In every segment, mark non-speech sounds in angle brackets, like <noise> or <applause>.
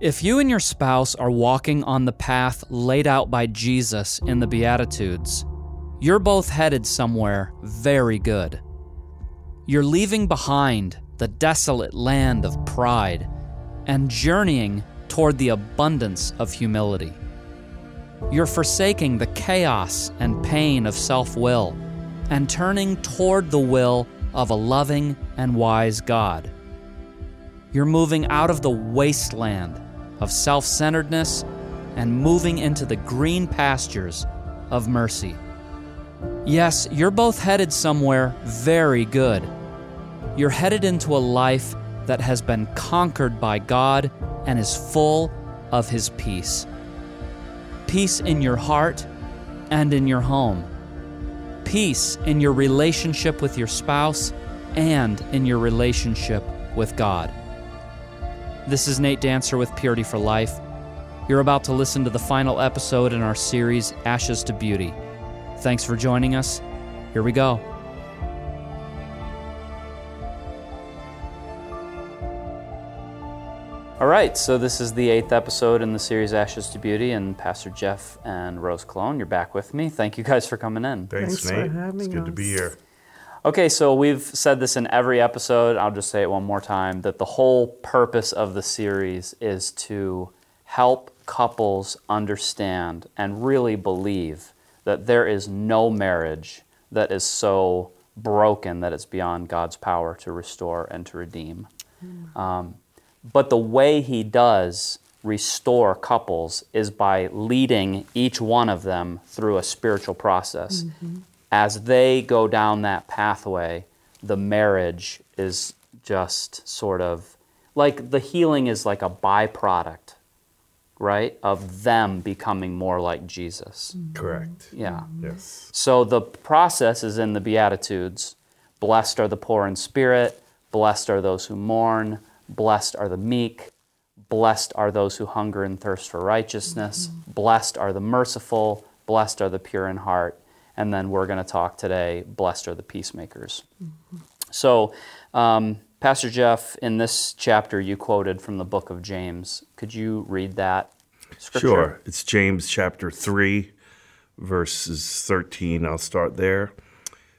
If you and your spouse are walking on the path laid out by Jesus in the Beatitudes, you're both headed somewhere very good. You're leaving behind the desolate land of pride and journeying toward the abundance of humility. You're forsaking the chaos and pain of self will and turning toward the will of a loving and wise God. You're moving out of the wasteland of self centeredness and moving into the green pastures of mercy. Yes, you're both headed somewhere very good. You're headed into a life that has been conquered by God and is full of His peace. Peace in your heart and in your home. Peace in your relationship with your spouse and in your relationship with God. This is Nate Dancer with Purity for Life. You're about to listen to the final episode in our series, Ashes to Beauty. Thanks for joining us. Here we go. All right, so this is the eighth episode in the series Ashes to Beauty, and Pastor Jeff and Rose Colón, you're back with me. Thank you guys for coming in. Thanks, Thanks for Nate. having it's good to be here. Okay, so we've said this in every episode. I'll just say it one more time that the whole purpose of the series is to help couples understand and really believe that there is no marriage that is so broken that it's beyond God's power to restore and to redeem. Um, but the way He does restore couples is by leading each one of them through a spiritual process as they go down that pathway, the marriage is just sort of like the healing is like a byproduct, right, of them becoming more like Jesus. Mm-hmm. Correct. Yeah. Yes. So the process is in the Beatitudes. Blessed are the poor in spirit, blessed are those who mourn, blessed are the meek, blessed are those who hunger and thirst for righteousness, mm-hmm. blessed are the merciful, blessed are the pure in heart. And then we're going to talk today, blessed are the peacemakers. So, um, Pastor Jeff, in this chapter you quoted from the book of James. Could you read that scripture? Sure. It's James chapter 3, verses 13. I'll start there.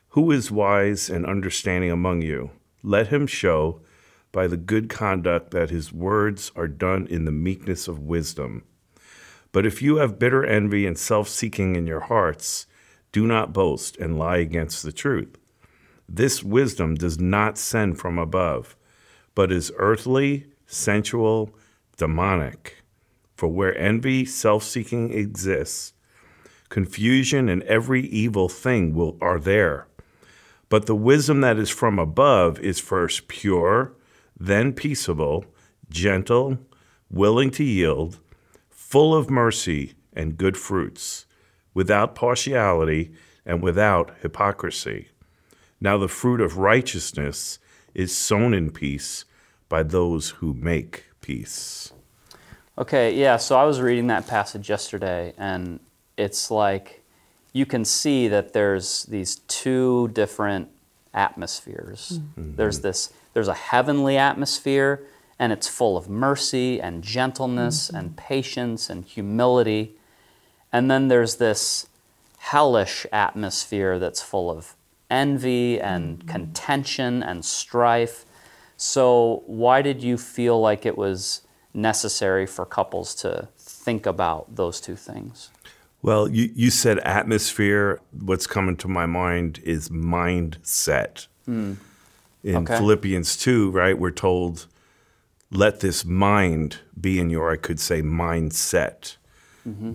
Who is wise and understanding among you? Let him show by the good conduct that his words are done in the meekness of wisdom. But if you have bitter envy and self seeking in your hearts, do not boast and lie against the truth. This wisdom does not send from above, but is earthly, sensual, demonic. For where envy, self seeking exists, confusion and every evil thing will, are there. But the wisdom that is from above is first pure, then peaceable, gentle, willing to yield, full of mercy and good fruits, without partiality and without hypocrisy. Now the fruit of righteousness is sown in peace by those who make peace. Okay, yeah, so I was reading that passage yesterday, and it's like you can see that there's these two different atmospheres. Mm-hmm. There's this there's a heavenly atmosphere, and it's full of mercy and gentleness mm-hmm. and patience and humility. And then there's this hellish atmosphere that's full of envy and mm-hmm. contention and strife. So, why did you feel like it was necessary for couples to think about those two things? Well, you, you said atmosphere. What's coming to my mind is mindset. Hmm. In Okay. Philippians 2, right, we're told, let this mind be in your, I could say mindset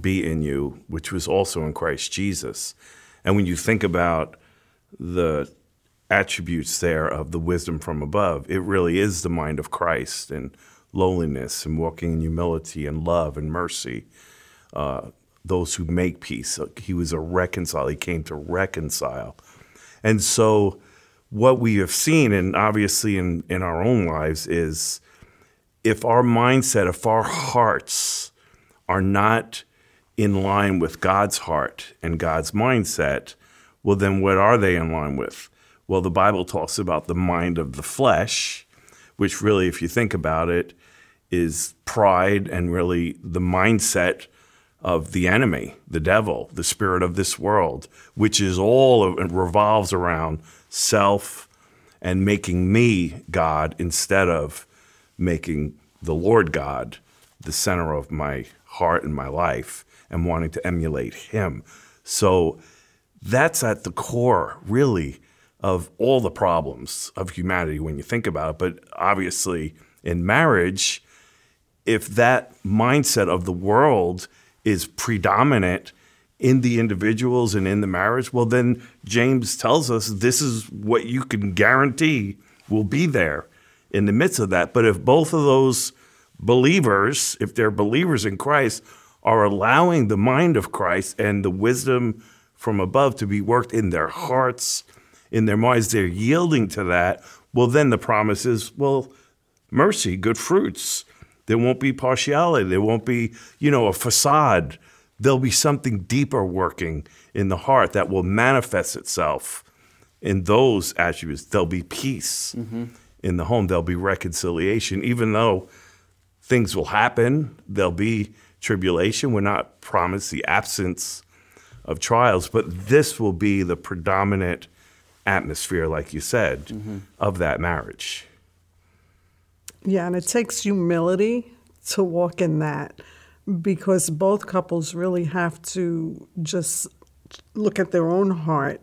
be in you, which was also in Christ Jesus. And when you think about the attributes there of the wisdom from above, it really is the mind of Christ and lowliness and walking in humility and love and mercy uh, those who make peace. He was a reconciler. He came to reconcile. And so, what we have seen, and obviously in, in our own lives, is if our mindset, if our hearts are not in line with God's heart and God's mindset, well, then what are they in line with? Well, the Bible talks about the mind of the flesh, which really, if you think about it, is pride and really the mindset of the enemy, the devil, the spirit of this world, which is all it revolves around self and making me God instead of making the Lord God the center of my heart and my life and wanting to emulate him. So that's at the core, really, of all the problems of humanity when you think about it. But obviously, in marriage, if that mindset of the world is predominant in the individuals and in the marriage, well, then James tells us this is what you can guarantee will be there in the midst of that. But if both of those believers, if they're believers in Christ, are allowing the mind of Christ and the wisdom from above to be worked in their hearts, in their minds, they're yielding to that, well, then the promise is, well, mercy, good fruits. There won't be partiality. There won't be, you know, a facade. There'll be something deeper working in the heart that will manifest itself in those attributes. There'll be peace mm-hmm. in the home. There'll be reconciliation, even though things will happen. There'll be tribulation. We're not promised the absence of trials, but this will be the predominant atmosphere, like you said, mm-hmm. of that marriage. Yeah, and it takes humility to walk in that because both couples really have to just look at their own heart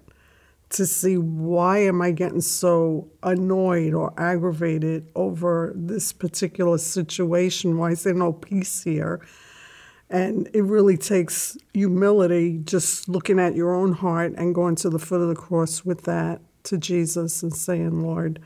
to see why am I getting so annoyed or aggravated over this particular situation? Why is there no peace here? And it really takes humility just looking at your own heart and going to the foot of the cross with that to Jesus and saying, Lord,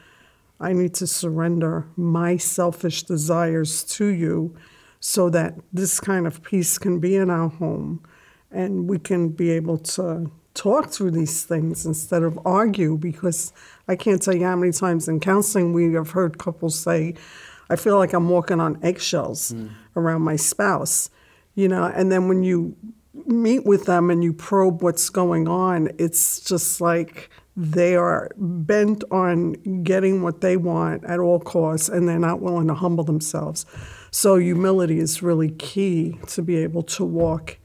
I need to surrender my selfish desires to you so that this kind of peace can be in our home and we can be able to talk through these things instead of argue because I can't tell you how many times in counseling we have heard couples say, I feel like I'm walking on eggshells mm. around my spouse. You know, and then when you meet with them and you probe what's going on, it's just like they are bent on getting what they want at all costs and they're not willing to humble themselves. So, humility is really key to be able to walk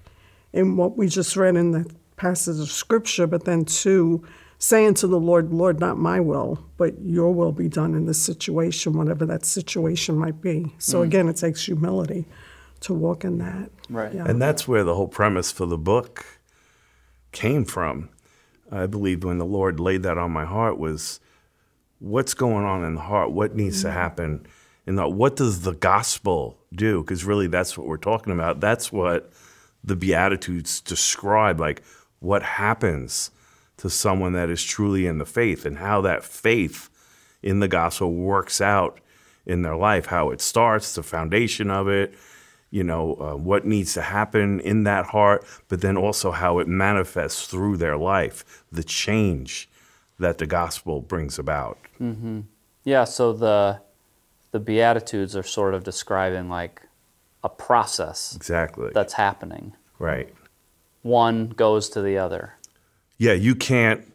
in what we just read in the passage of scripture, but then, two, saying to the Lord, Lord, not my will, but your will be done in this situation, whatever that situation might be. So, mm. again, it takes humility to walk in that. Right. Yeah. And that's where the whole premise for the book came from I believe when the Lord laid that on my heart was what's going on in the heart, what needs mm-hmm. to happen, and what does the gospel do? Because really, that's what we're talking about. That's what the Beatitudes describe, like what happens to someone that is truly in the faith and how that faith in the gospel works out in their life, how it starts, the foundation of it, you know, uh, what needs to happen in that heart, but then also how it manifests through their life, the change that the gospel brings about. Mm-hmm. Yeah, so the the beatitudes are sort of describing like a process exactly that's happening. Right. One goes to the other. Yeah, you can't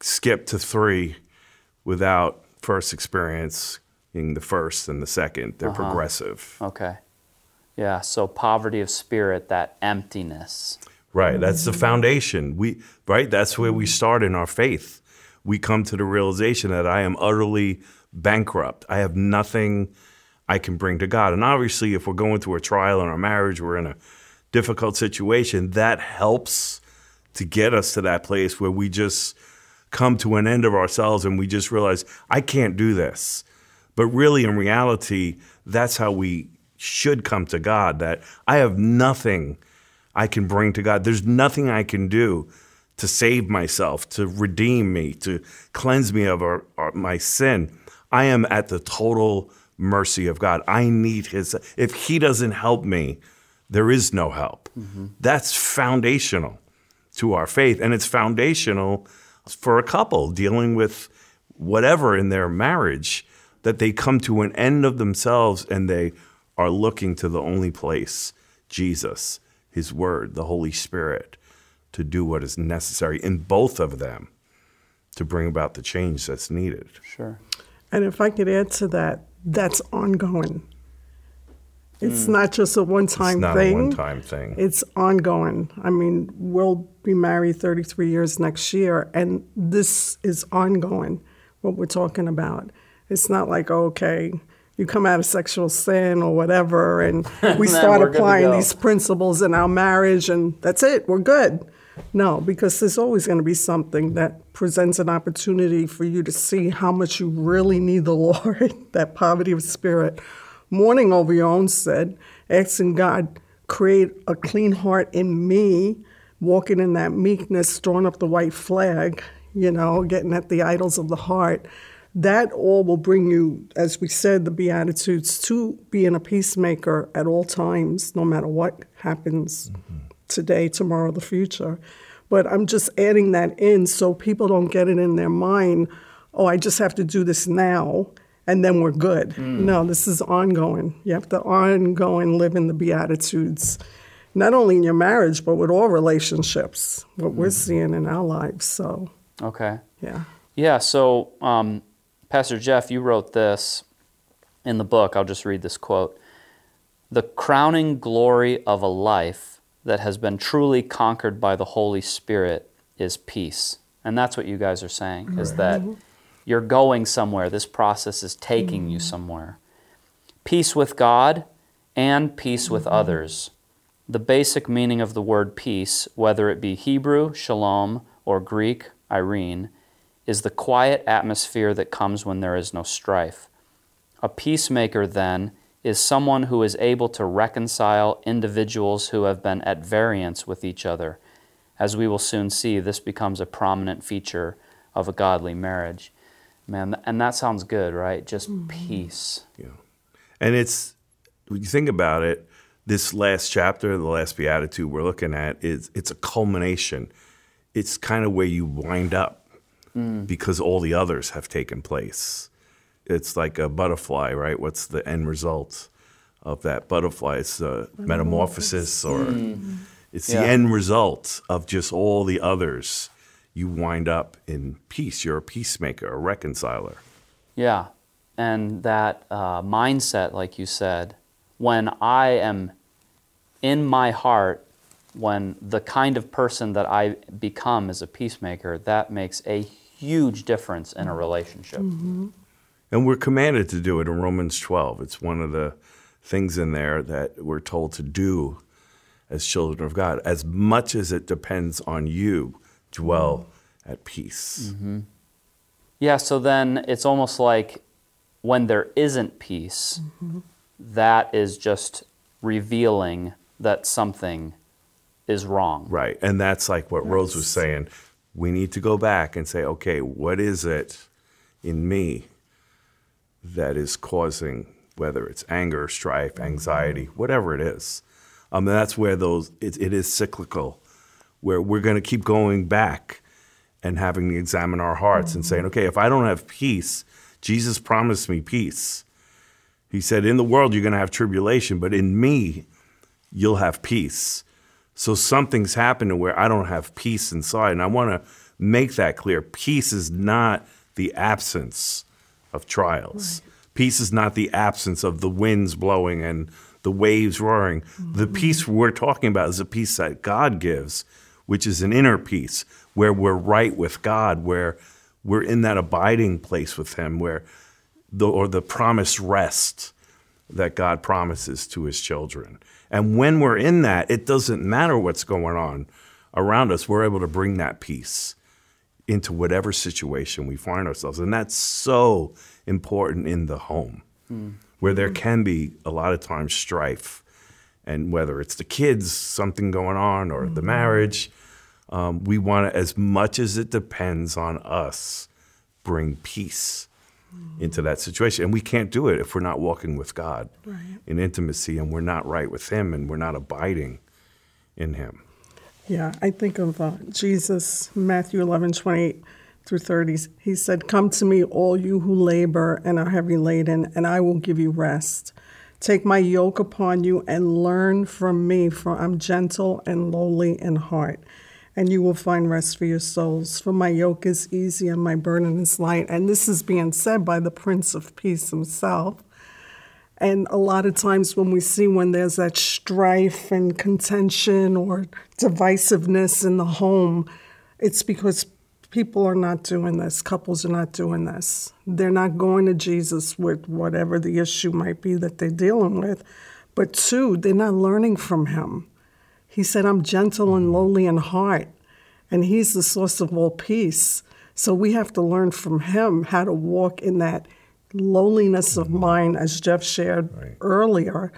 skip to 3 without first experiencing the first and the second. They're uh-huh. progressive. Okay. Yeah, so poverty of spirit, that emptiness. Right, that's the foundation. We right, that's where we start in our faith. We come to the realization that I am utterly bankrupt. I have nothing I can bring to God. And obviously, if we're going through a trial in our marriage, we're in a difficult situation, that helps to get us to that place where we just come to an end of ourselves and we just realize, I can't do this. But really, in reality, that's how we should come to God, that I have nothing I can bring to God. There's nothing I can do to save myself, to redeem me, to cleanse me of our, our, my sin. I am at the total mercy of God. I need His. If He doesn't help me, there is no help. Mm-hmm. That's foundational to our faith. And it's foundational for a couple dealing with whatever in their marriage that they come to an end of themselves and they are looking to the only place, Jesus, His Word, the Holy Spirit, to do what is necessary in both of them to bring about the change that's needed. Sure. And if I could add to that, that's ongoing. It's not just a one It's time not thing. a one-time thing. It's ongoing. I mean, we'll be married 33 years next year, and this is ongoing, what we're talking about. It's not like, okay, you come out of sexual sin or whatever, and <laughs> we start we're good to applying these principles in our marriage, and that's it, we're good. No, because there's always going to be something that presents an opportunity for you to see how much you really need the <laughs> Lord, that poverty of spirit. Mourning over your own sin, asking God, create a clean heart in me, walking in that meekness, throwing up the white flag, you know, getting at the idols of the heart. That all will bring you, as we said, the Beatitudes, to being a peacemaker at all times, no matter what happens mm-hmm. today, tomorrow, the future. But I'm just adding that in so people don't get it in their mind, oh, I just have to do this now and then we're good. Mm. No, this is ongoing. You have to ongoing live in the Beatitudes, not only in your marriage, but with all relationships, what we're mm. seeing in our lives. So, Okay. yeah. Yeah, so um, Pastor Jeff, you wrote this in the book. I'll just read this quote. The crowning glory of a life that has been truly conquered by the Holy Spirit is peace. And that's what you guys are saying, is that mm-hmm. You're going somewhere. This process is taking you mm-hmm. somewhere. Peace with God and peace with mm-hmm. others. The basic meaning of the word peace, whether it be Hebrew, shalom, or Greek, irene, is the quiet atmosphere that comes when there is no strife. A peacemaker, then, is someone who is able to reconcile individuals who have been at variance with each other. As we will soon see, this becomes a prominent feature of a godly marriage. Man, and that sounds good, right? Just mm-hmm. peace. Yeah. And it's, when you think about it, this last chapter, the last beatitude we're looking at, is it's a culmination. It's kind of where you wind up mm. because all the others have taken place. It's like a butterfly, right? What's the end result of that butterfly? It's a metamorphosis, or it's Yeah. the mm. end result of just all the others. You wind up in peace. You're a peacemaker, a reconciler. Yeah. And that uh, mindset, like you said, when I am in my heart, when the kind of person that I become as a peacemaker, that makes a huge difference in a relationship. And we're commanded to do it in Romans 12. It's one of the things in there that we're told to do as children of God. As much as it depends on you, dwell at peace. Mm-hmm. Yeah, so then it's almost like when there isn't peace, mm-hmm. that is just revealing that something is wrong. Right. And that's like what Rose was saying. We need to go back and say, okay, what is it in me that is causing, whether it's anger, strife, anxiety, mm-hmm. whatever it is? Um, and that's where those, it, it is cyclical, where we're going to keep going back and having to examine our hearts and saying, okay, if I don't have peace, Jesus promised me peace. He said, in the world, you're going to have tribulation, but in me, you'll have peace. So something's happening where I don't have peace inside. And I want to make that clear. Peace is not the absence of trials. Peace is not the absence of the winds blowing and the waves roaring. The mm-hmm. peace we're talking about is a peace that God gives, which is an inner peace where we're right with God, where we're in that abiding place with Him, where the or the promised rest that God promises to his children. And when we're in that, it doesn't matter what's going on around us. We're able to bring that peace into whatever situation we find ourselves. And that's so important in the home, hmm. where there can be a lot of times strife. And whether it's the kids, something going on, or the mm-hmm. marriage, um, we want to, as much as it depends on us, bring peace into that situation. And we can't do it if we're not walking with God in intimacy and we're not right with Him and we're not abiding in Him. Yeah, I think of uh, Jesus, Matthew 11, 28 through 30. He said, Come to me, all you who labor and are heavy laden, and I will give you rest. Take my yoke upon you and learn from me, for I'm gentle and lowly in heart, and you will find rest for your souls. For my yoke is easy and my burden is light. And this is being said by the Prince of Peace himself. And a lot of times when we see when there's that strife and contention or divisiveness in the home, it's because people are not doing this. Couples are not doing this. They're not going to Jesus with whatever the issue might be that they're dealing with. But two, they're not learning from him. He said, I'm gentle and lowly in heart, and he's the source of all peace. So we have to learn from him how to walk in that lowliness of mind, as Jeff shared right. earlier,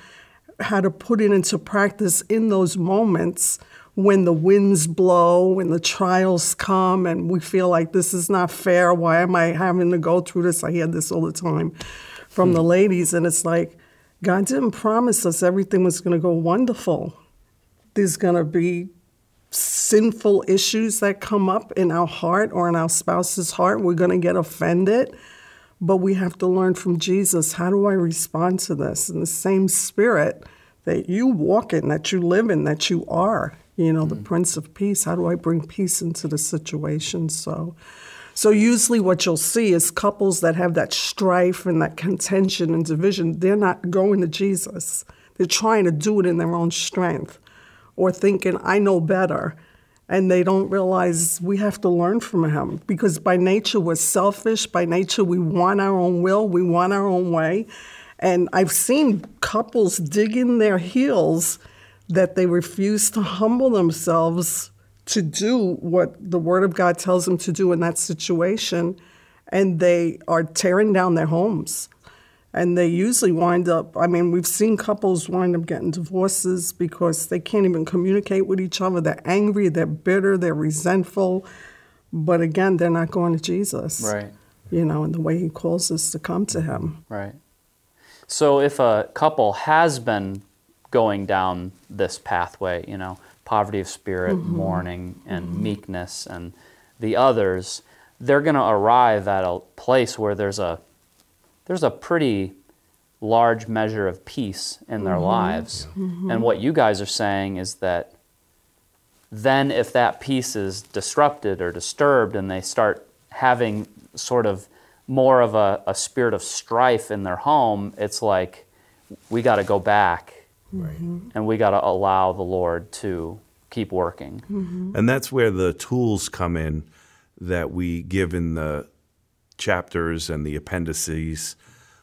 how to put it into practice in those moments when the winds blow, when the trials come, and we feel like this is not fair. Why am I having to go through this? I hear this all the time from hmm. the ladies, and it's like, God didn't promise us everything was going to go wonderful. There's going to be sinful issues that come up in our heart or in our spouse's heart. We're going to get offended. But we have to learn from Jesus how do I respond to this in the same spirit that you walk in, that you live in, that you are, you know, mm-hmm. the mm. Prince of Peace. How do I bring peace into the situation? So, so usually what you'll see is couples that have that strife and that contention and division, they're not going to Jesus. They're trying to do it in their own strength or thinking, I know better and they don't realize we have to learn from him. Because by nature we're selfish. By nature we want our own will. We want our own way. And i've seen couples dig in their heels that they refuse to humble themselves to do what the word of god tells them to do in that situation. And they are tearing down their homes and they usually wind up i mean we've seen couples wind up getting divorces because they can't even communicate with each other. They're angry they're bitter they're resentful. But again they're not going to jesus right. you know and the way he calls us to come to him. Right. So if a couple has been going down this pathway you know poverty of spirit mm-hmm. mourning and mm-hmm. meekness and the others they're going to arrive at a place where there's a there's a pretty large measure of peace in their mm-hmm. lives. Mm-hmm. And what you guys are saying is that then if that peace is disrupted or disturbed and they start having sort of more of a, a spirit of strife in their home, it's like we got to go back right. and we got to allow the Lord to keep working. Mm-hmm. And that's where the tools come in that we give in the chapters and the appendices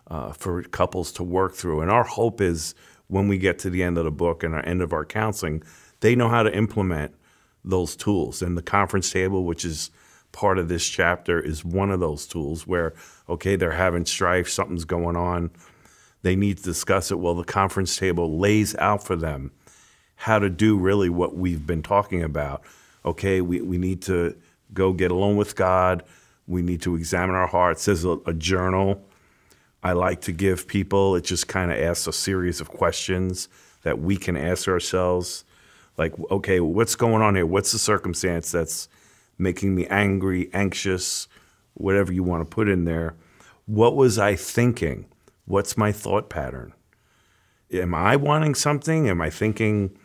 uh, for couples to work through. And our hope is when we get to the end of the book and our end of our counseling, they know how to implement those tools. And the conference table, which is part of this chapter, is one of those tools where, okay, they're having strife, something's going on, they need to discuss it. Well, the conference table lays out for them how to do really what we've been talking about. Okay, we, we need to go get alone with God we need to examine our hearts. There's a, a journal I like to give people. It just kind of asks a series of questions that we can ask ourselves. Like, okay, what's going on here? What's the circumstance that's making me angry, anxious, whatever you want to put in there? What was I thinking? What's my thought pattern? Am I wanting something? Am I thinking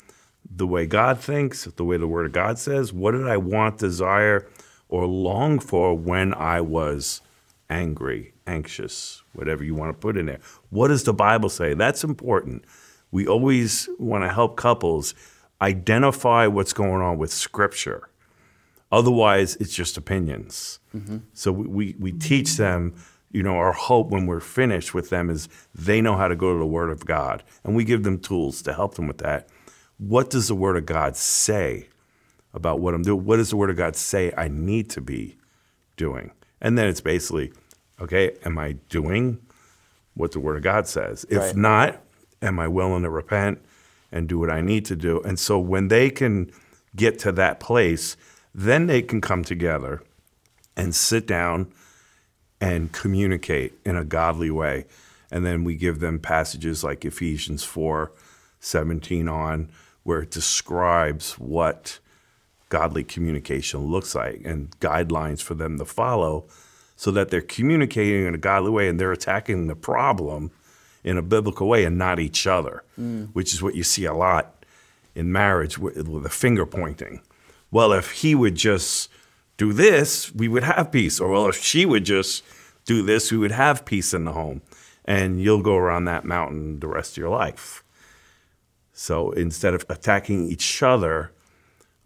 the way God thinks, the way the Word of God says? What did I want, desire? Or long for when I was angry, anxious, whatever you want to put in there. What does the Bible say? That's important. We always want to help couples identify what's going on with Scripture. Otherwise, it's just opinions. Mm-hmm. So we, we, we teach them, you know, our hope when we're finished with them is they know how to go to the Word of God. And we give them tools to help them with that. What does the Word of God say? About what I'm doing. What does the Word of God say I need to be doing? And then it's basically, okay, am I doing what the Word of God says? If right. not, am I willing to repent and do what I need to do? And so when they can get to that place, then they can come together and sit down and communicate in a godly way. And then we give them passages like Ephesians 4 17 on, where it describes what godly communication looks like and guidelines for them to follow so that they're communicating in a godly way and they're attacking the problem in a biblical way and not each other, mm. which is what you see a lot in marriage with, with the finger pointing. Well, if he would just do this, we would have peace. Or, well, if she would just do this, we would have peace in the home. and you'll go around that mountain the rest of your life. So instead of attacking each other,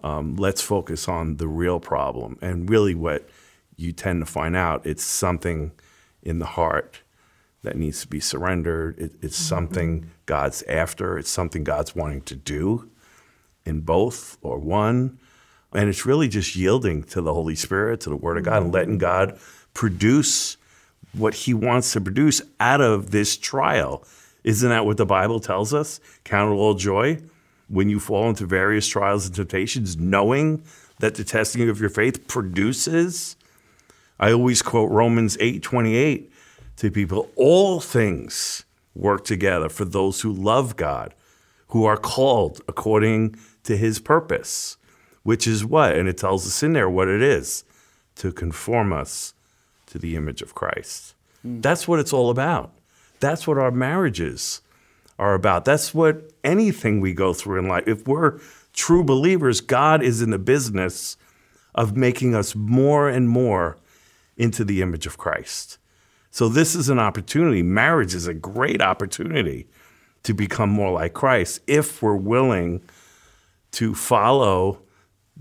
um, let's focus on the real problem. And really, what you tend to find out, it's something in the heart that needs to be surrendered. It, it's mm-hmm. something God's after. It's something God's wanting to do in both or one. And it's really just yielding to the Holy Spirit, to the Word of God, and letting God produce what He wants to produce out of this trial. Isn't that what the Bible tells us? Count it all joy when you fall into various trials and temptations, knowing that the testing of your faith produces. I always quote Romans 8 28 to people all things work together for those who love God, who are called according to his purpose, which is what? And it tells us in there what it is to conform us to the image of Christ. Mm. That's what it's all about. That's what our marriages are about. That's what anything we go through in life. If we're true believers, God is in the business of making us more and more into the image of Christ. So this is an opportunity. Marriage is a great opportunity to become more like Christ if we're willing to follow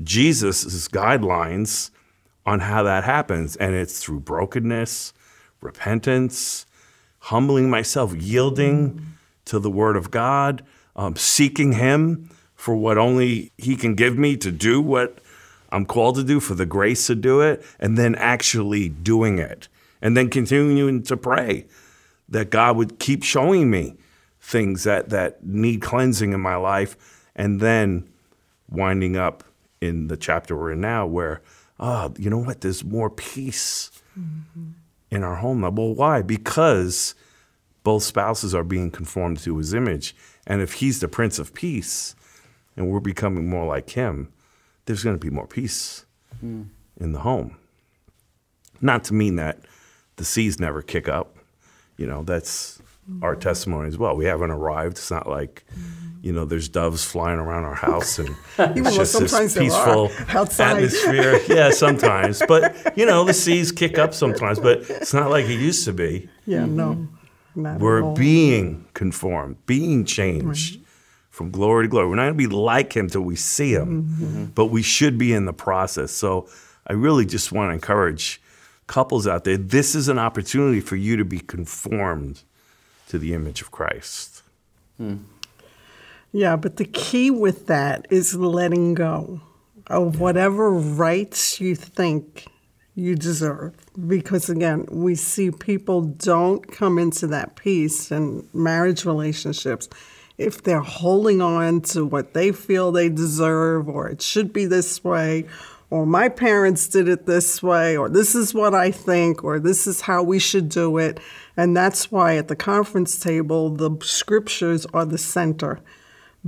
Jesus' guidelines on how that happens. And it's through brokenness, repentance, humbling myself, yielding. To the Word of God, um, seeking Him for what only He can give me to do what I'm called to do, for the grace to do it, and then actually doing it and then continuing to pray that God would keep showing me things that, that need cleansing in my life, and then winding up in the chapter we're in now where, oh, you know what, there's more peace mm-hmm. in our home. Well, why? Because both spouses are being conformed to his image. And if he's the Prince of Peace and we're becoming more like him, there's going to be more peace mm. in the home. Not to mean that the seas never kick up. You know, that's mm-hmm. our testimony as well. We haven't arrived. It's not like, you know, there's doves flying around our house and <laughs> it's just this peaceful atmosphere. yeah, sometimes. But, you know, the seas kick up sometimes, but it's not like it used to be. Yeah, no. We're being conformed, being changed. Right. From glory to glory. We're not going to be like him till we see him, mm-hmm. but we should be in the process. So I really just want to encourage couples out there, this is an opportunity for you to be conformed to the image of Christ. Hmm. Yeah, but the key with that is letting go of whatever rights you think you deserve. Because again, we see people don't come into that peace in marriage relationships if they're holding on to what they feel they deserve or it should be this way or my parents did it this way, or this is what I think, or this is how we should do it. And that's why at the conference table, the scriptures are the center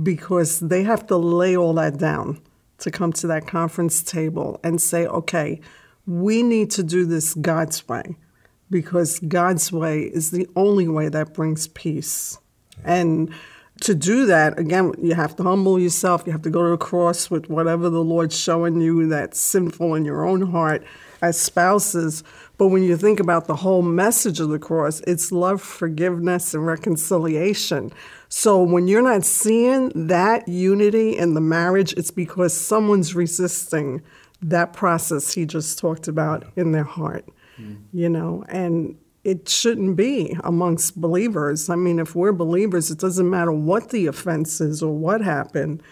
because they have to lay all that down to come to that conference table and say, okay, we need to do this God's way because God's way is the only way that brings peace. And to do that, again, you have to humble yourself. You have to go to the cross with whatever the Lord's showing you that's sinful in your own heart as spouses. But when you think about the whole message of the cross, it's love, forgiveness, and reconciliation. So when you're not seeing that unity in the marriage, it's because someone's resisting that process he just talked about in their heart. Mm. You know, and it shouldn't be amongst believers. I mean, if we're believers, it doesn't matter what the offense is or what happened.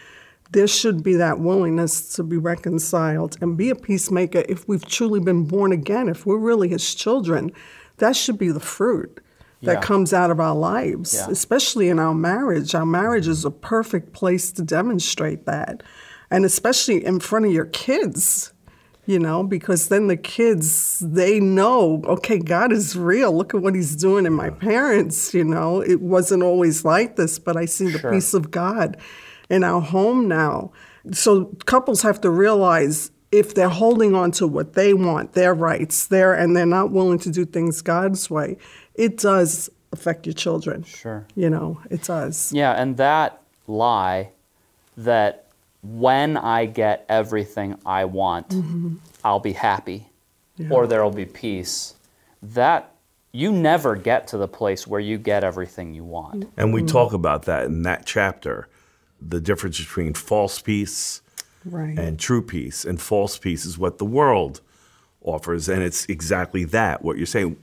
There should be that willingness to be reconciled and be a peacemaker if we've truly been born again. If we're really his children, that should be the fruit that yeah. comes out of our lives, yeah. especially in our marriage. Our marriage is a perfect place to demonstrate that. And especially in front of your kids you know, because then the kids, they know, okay, God is real. Look at what he's doing in my parents, you know. It wasn't always like this, but I see the sure. peace of God in our home now. So couples have to realize if they're holding on to what they want, their rights, their and they're not willing to do things God's way, it does affect your children. Sure. You know, it does. Yeah, and that lie that when I get everything I want, mm-hmm. I'll be happy yeah. or there will be peace. That you never get to the place where you get everything you want. And we talk about that in that chapter the difference between false peace Right. and true peace. And false peace is what the world offers. And it's exactly that, what you're saying.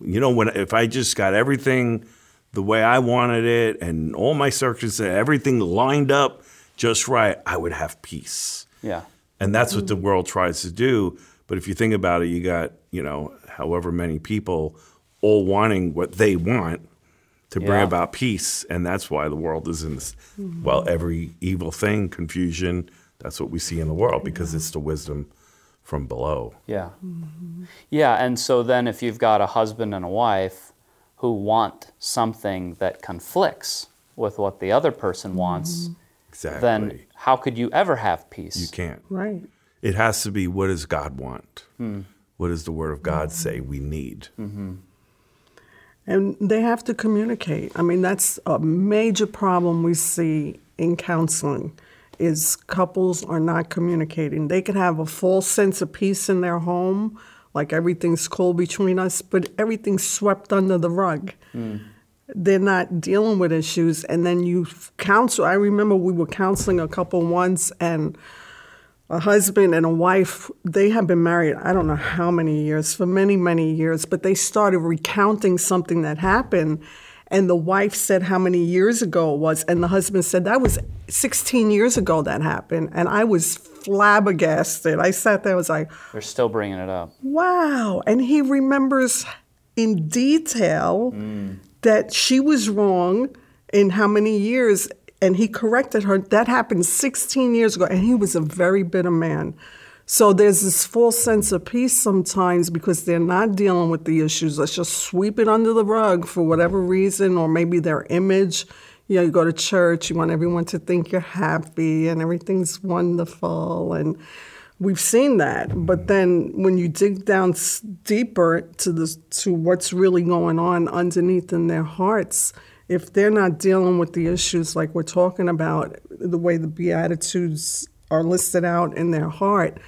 You know, when if I just got everything the way I wanted it and all my circumstances, everything lined up just right, I would have peace. Yeah. And that's what mm-hmm. the world tries to do. But if you think about it, you got, you know, however many people all wanting what they want to bring Yeah. about peace. And that's why the world is in this, mm-hmm. well, every evil thing, confusion, that's what we see in the world because it's the wisdom from below. Yeah. Mm-hmm. Yeah, and so then if you've got a husband and a wife who want something that conflicts with what the other person wants, Exactly. then how could you ever have peace? you can't. Right. It has to be what does God want? What does the Word of God say we need? Mm-hmm. And they have to communicate. I mean, that's a major problem we see in counseling is couples are not communicating. They could have a false sense of peace in their home, like everything's cool between us, but everything's swept under the rug. Mm. They're not dealing with issues, and then you counsel. I remember we were counseling a couple once, and a husband and a wife, they have been married, I don't know how many years, for many, many years, but they started recounting something that happened. And the wife said how many years ago it was. And the husband said, that was 16 years ago that happened. And I was flabbergasted. I sat there, I was like, They're still bringing it up. wow. And he remembers in detail mm. That she was wrong in how many years, and he corrected her. That happened 16 years ago, and he was a very bitter man. So there's this false sense of peace sometimes because they're not dealing with the issues. Let's just sweep it under the rug for whatever reason, or maybe their image. You know, you go to church, you want everyone to think you're happy and everything's wonderful, and we've seen that. But then when you dig down s- deeper to the to what's really going on underneath in their hearts, if they're not dealing with the issues like we're talking about, the way the beatitudes are listed out in their heart,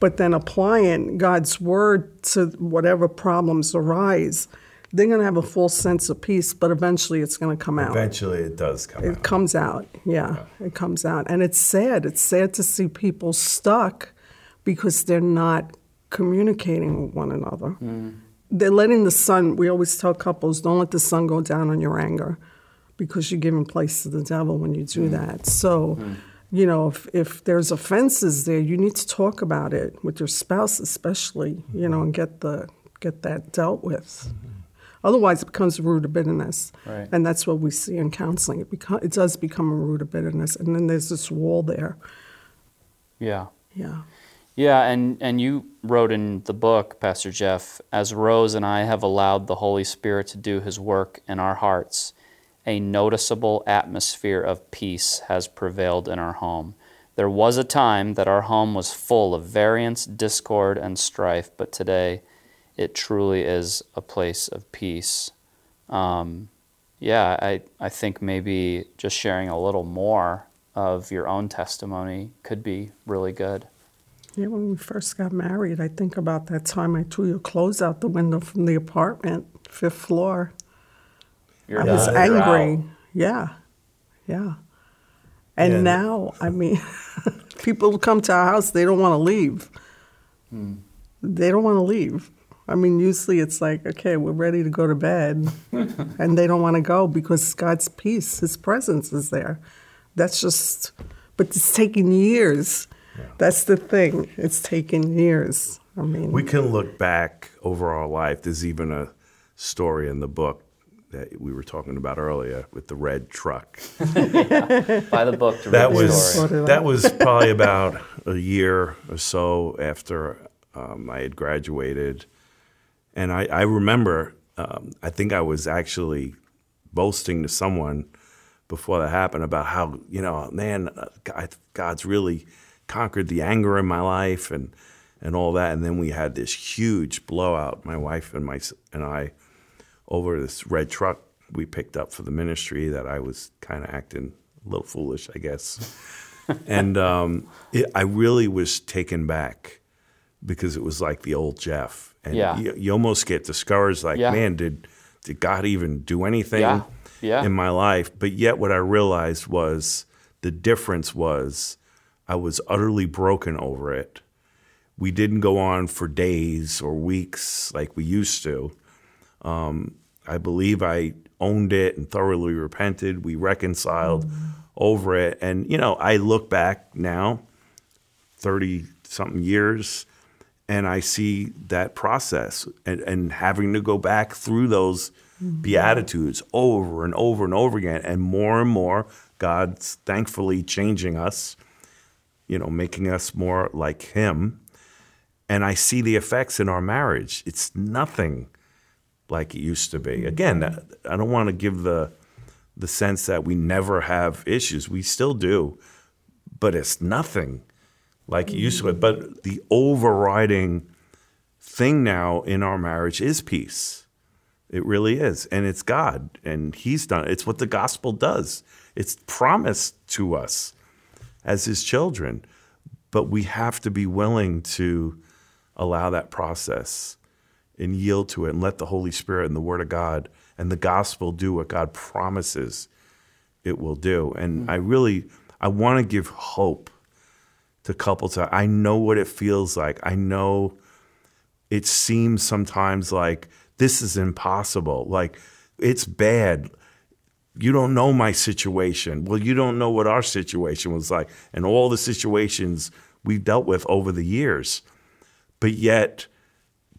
but then applying God's word to whatever problems arise, they're going to have a full sense of peace. But eventually, it's going to come out. Eventually, it does come It out. It comes out, yeah, it comes out. And it's sad. It's sad to see people stuck because they're not communicating with one another. They're letting the sun, we always tell couples, don't let the sun go down on your anger because you're giving place to the devil when you do mm. that. So, mm. you know, if, if there's offenses there, you need to talk about it with your spouse, especially, you know, and get the get that dealt with. Mm-hmm. Otherwise, it becomes a root of bitterness, Right. and that's what we see in counseling. It beco- it does become a root of bitterness, and then there's this wall there. Yeah. Yeah, Yeah, and, and you wrote in the book, Pastor Jeff, as Rose and I have allowed the Holy Spirit to do his work in our hearts, a noticeable atmosphere of peace has prevailed in our home. There was a time that our home was full of variance, discord, and strife, but today it truly is a place of peace. Um, yeah, I, I think maybe just sharing a little more of your own testimony could be really good. Yeah. When we first got married, I think about that time I threw your clothes out the window from the apartment, fifth floor. You're I was done. Angry. Yeah, yeah. And Yeah. now, I mean, <laughs> people come to our house, they don't want to leave. They don't want to leave. I mean, usually it's like, okay, we're ready to go to bed. <laughs> and they don't want to go because God's peace, His presence is there. That's just, but it's taken years. That's the thing. It's taken years. I mean, We can look back over our life. There's even a story in the book that we were talking about earlier with the red truck. <laughs> By the book to read That the was story. That was probably about a year or so after um, I had graduated, and I, I remember um, I think I was actually boasting to someone before that happened about how you know man uh, God, God's really conquered the anger in my life and and all that, and then we had this huge blowout. My wife and my and I over this red truck we picked up for the ministry that I was kind of acting a little foolish, I guess. <laughs> and um, it, I really was taken back because it was like the old Jeff. And Yeah. you, you almost get discouraged like, Yeah. man, did did God even do anything Yeah. In my life? But yet what I realized was the difference was I was utterly broken over it. We didn't go on for days or weeks like we used to. Um, I believe I owned it and thoroughly repented. We reconciled over it. And, you know, I look back now, 30 something years, and I see that process and, and having to go back through those beatitudes over and over and over again. And more and more, God's thankfully changing us, you know, making us more like Him. And I see the effects in our marriage. It's nothing like it used to be. Mm-hmm. Again, I don't want to give the the sense that we never have issues. We still do, but it's nothing like it used to be. Mm-hmm. But the overriding thing now in our marriage is peace. It really is. And it's God. And He's done it. It's what the gospel does. It's promised to us as His children. But we have to be willing to allow that process and yield to it and let the Holy Spirit and the Word of God and the gospel do what God promises it will do. And mm. I really I want to give hope to couples. I know what it feels like. I know it seems sometimes like this is impossible. Like it's bad. You don't know my situation. Well, you don't know what our situation was like and all the situations we've dealt with over the years. But yet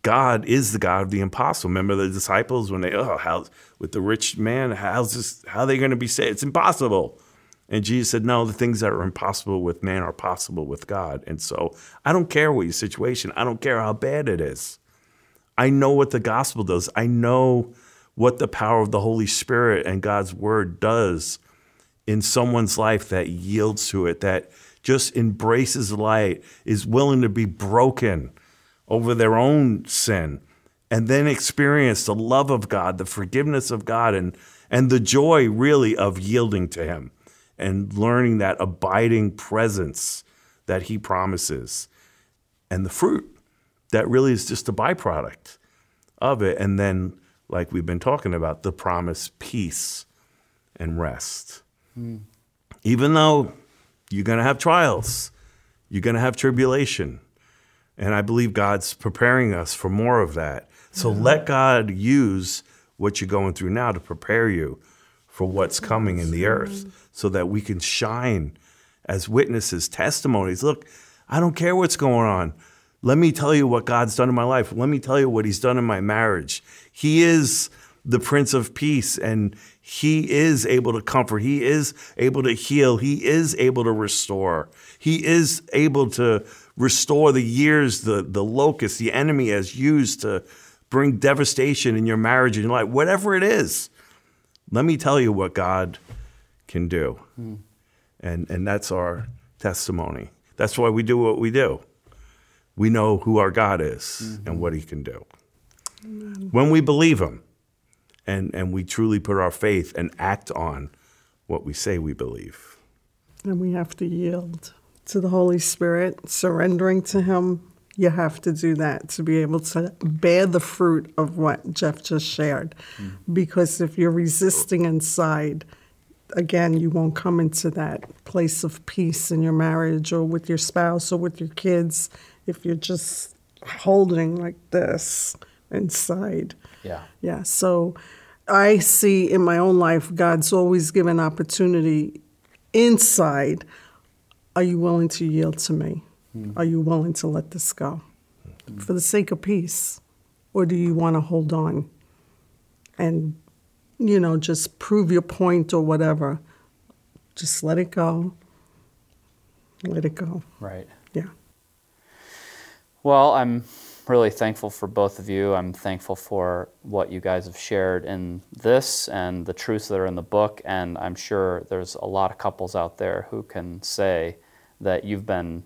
God is the God of the impossible. Remember the disciples when they, oh, how with the rich man, how's this, how are they going to be saved? It's impossible. And Jesus said, no, the things that are impossible with man are possible with God. And so I don't care what your situation, I don't care how bad it is. I know what the gospel does. I know what the power of the Holy Spirit and God's word does in someone's life that yields to it, that just embraces light, is willing to be broken over their own sin, and then experience the love of God, the forgiveness of God, and, and the joy really of yielding to Him and learning that abiding presence that He promises and the fruit that really is just a byproduct of it. And then, like we've been talking about, the promise, peace and rest. Hmm. Even though you're going to have trials, you're going to have tribulation. And I believe God's preparing us for more of that. So let God use what you're going through now to prepare you for what's coming in the earth so that we can shine as witnesses, testimonies. Look, I don't care what's going on. Let me tell you what God's done in my life. Let me tell you what He's done in my marriage. He is the Prince of Peace, and He is able to comfort. He is able to heal. He is able to restore. He is able to restore the years the, the locust, the enemy has used to bring devastation in your marriage and your life, whatever it is. Let me tell you what God can do. Hmm. And, and that's our testimony. That's why we do what we do. We know who our God is mm-hmm. and what he can do. When we believe him and, and we truly put our faith and act on what we say we believe. And we have to yield to the Holy Spirit, surrendering to Him. You have to do that to be able to bear the fruit of what Jeff just shared. Mm-hmm. Because if you're resisting inside, again, you won't come into that place of peace in your marriage or with your spouse or with your kids if you're just holding like this inside. Yeah. Yeah. So I see in my own life, God's always given opportunity inside. Are you willing to yield to me? Hmm. Are you willing to let this go hmm. for the sake of peace? Or do you want to hold on and, you know, just prove your point or whatever? Just let it go. Let it go. Right. Yeah. Well, I'm really thankful for both of you. I'm thankful for what you guys have shared in this and the truths that are in the book. And I'm sure there's a lot of couples out there who can say that you've been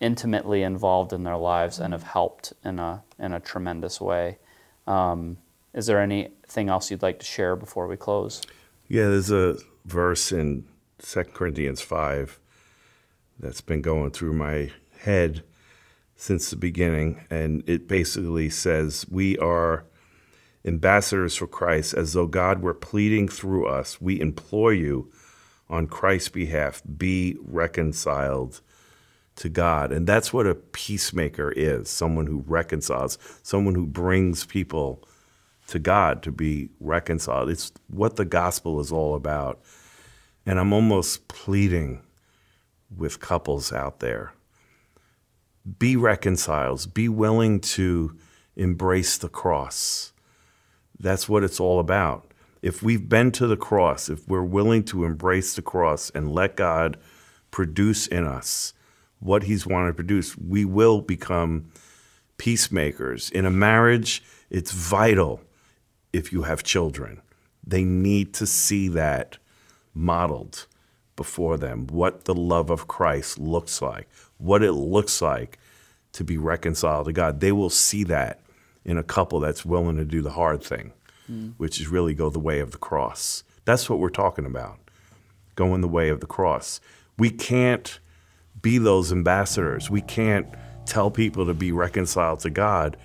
intimately involved in their lives and have helped in a in a tremendous way. Um, is there anything else you'd like to share before we close? Yeah, there's a verse in 2 Corinthians 5 that's been going through my head since the beginning. And it basically says, We are ambassadors for Christ, as though God were pleading through us. We implore you on Christ's behalf, be reconciled to God. And that's what a peacemaker is someone who reconciles, someone who brings people to God to be reconciled. It's what the gospel is all about. And I'm almost pleading with couples out there be reconciled, be willing to embrace the cross. That's what it's all about. If we've been to the cross, if we're willing to embrace the cross and let God produce in us what He's wanted to produce, we will become peacemakers. In a marriage, it's vital if you have children. They need to see that modeled before them, what the love of Christ looks like, what it looks like to be reconciled to God. They will see that in a couple that's willing to do the hard thing, mm. which is really go the way of the cross. That's what we're talking about, going the way of the cross. We can't be those ambassadors. We can't tell people to be reconciled to God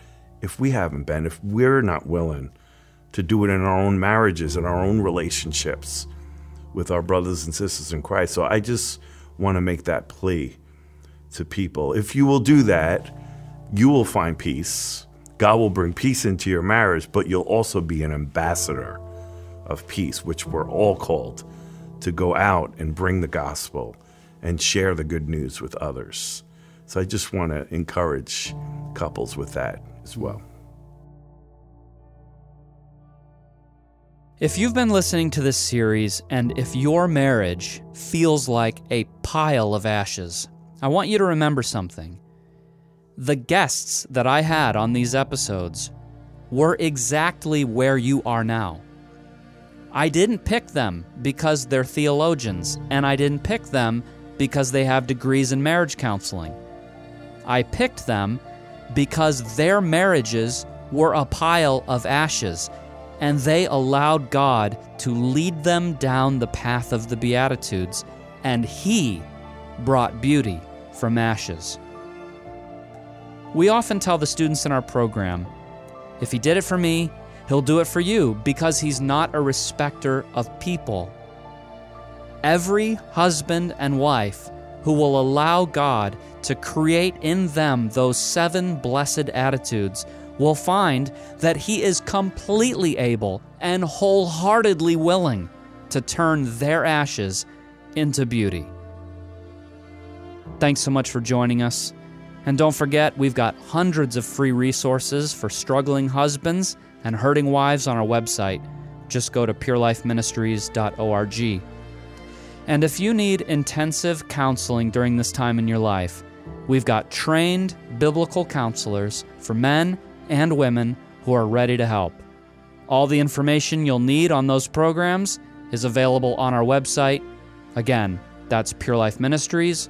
if we haven't been, if we're not willing to do it in our own marriages, in our own relationships with our brothers and sisters in Christ. So I just want to make that plea to people. If you will do that, you will find peace. God will bring peace into your marriage, but you'll also be an ambassador of peace, which we're all called to go out and bring the gospel and share the good news with others. So I just want to encourage couples with that as well. If you've been listening to this series and if your marriage feels like a pile of ashes, I want you to remember something. The guests that I had on these episodes were exactly where you are now. I didn't pick them because they're theologians, and I didn't pick them because they have degrees in marriage counseling. I picked them because their marriages were a pile of ashes, and they allowed God to lead them down the path of the Beatitudes, and He brought beauty from ashes. We often tell the students in our program if he did it for me, he'll do it for you because he's not a respecter of people. Every husband and wife who will allow God to create in them those seven blessed attitudes will find that He is completely able and wholeheartedly willing to turn their ashes into beauty. Thanks so much for joining us. And don't forget, we've got hundreds of free resources for struggling husbands and hurting wives on our website. Just go to purelifeministries.org. And if you need intensive counseling during this time in your life, we've got trained biblical counselors for men and women who are ready to help. All the information you'll need on those programs is available on our website. Again, that's Pure Life Ministries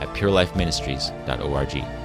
at purelifeministries.org.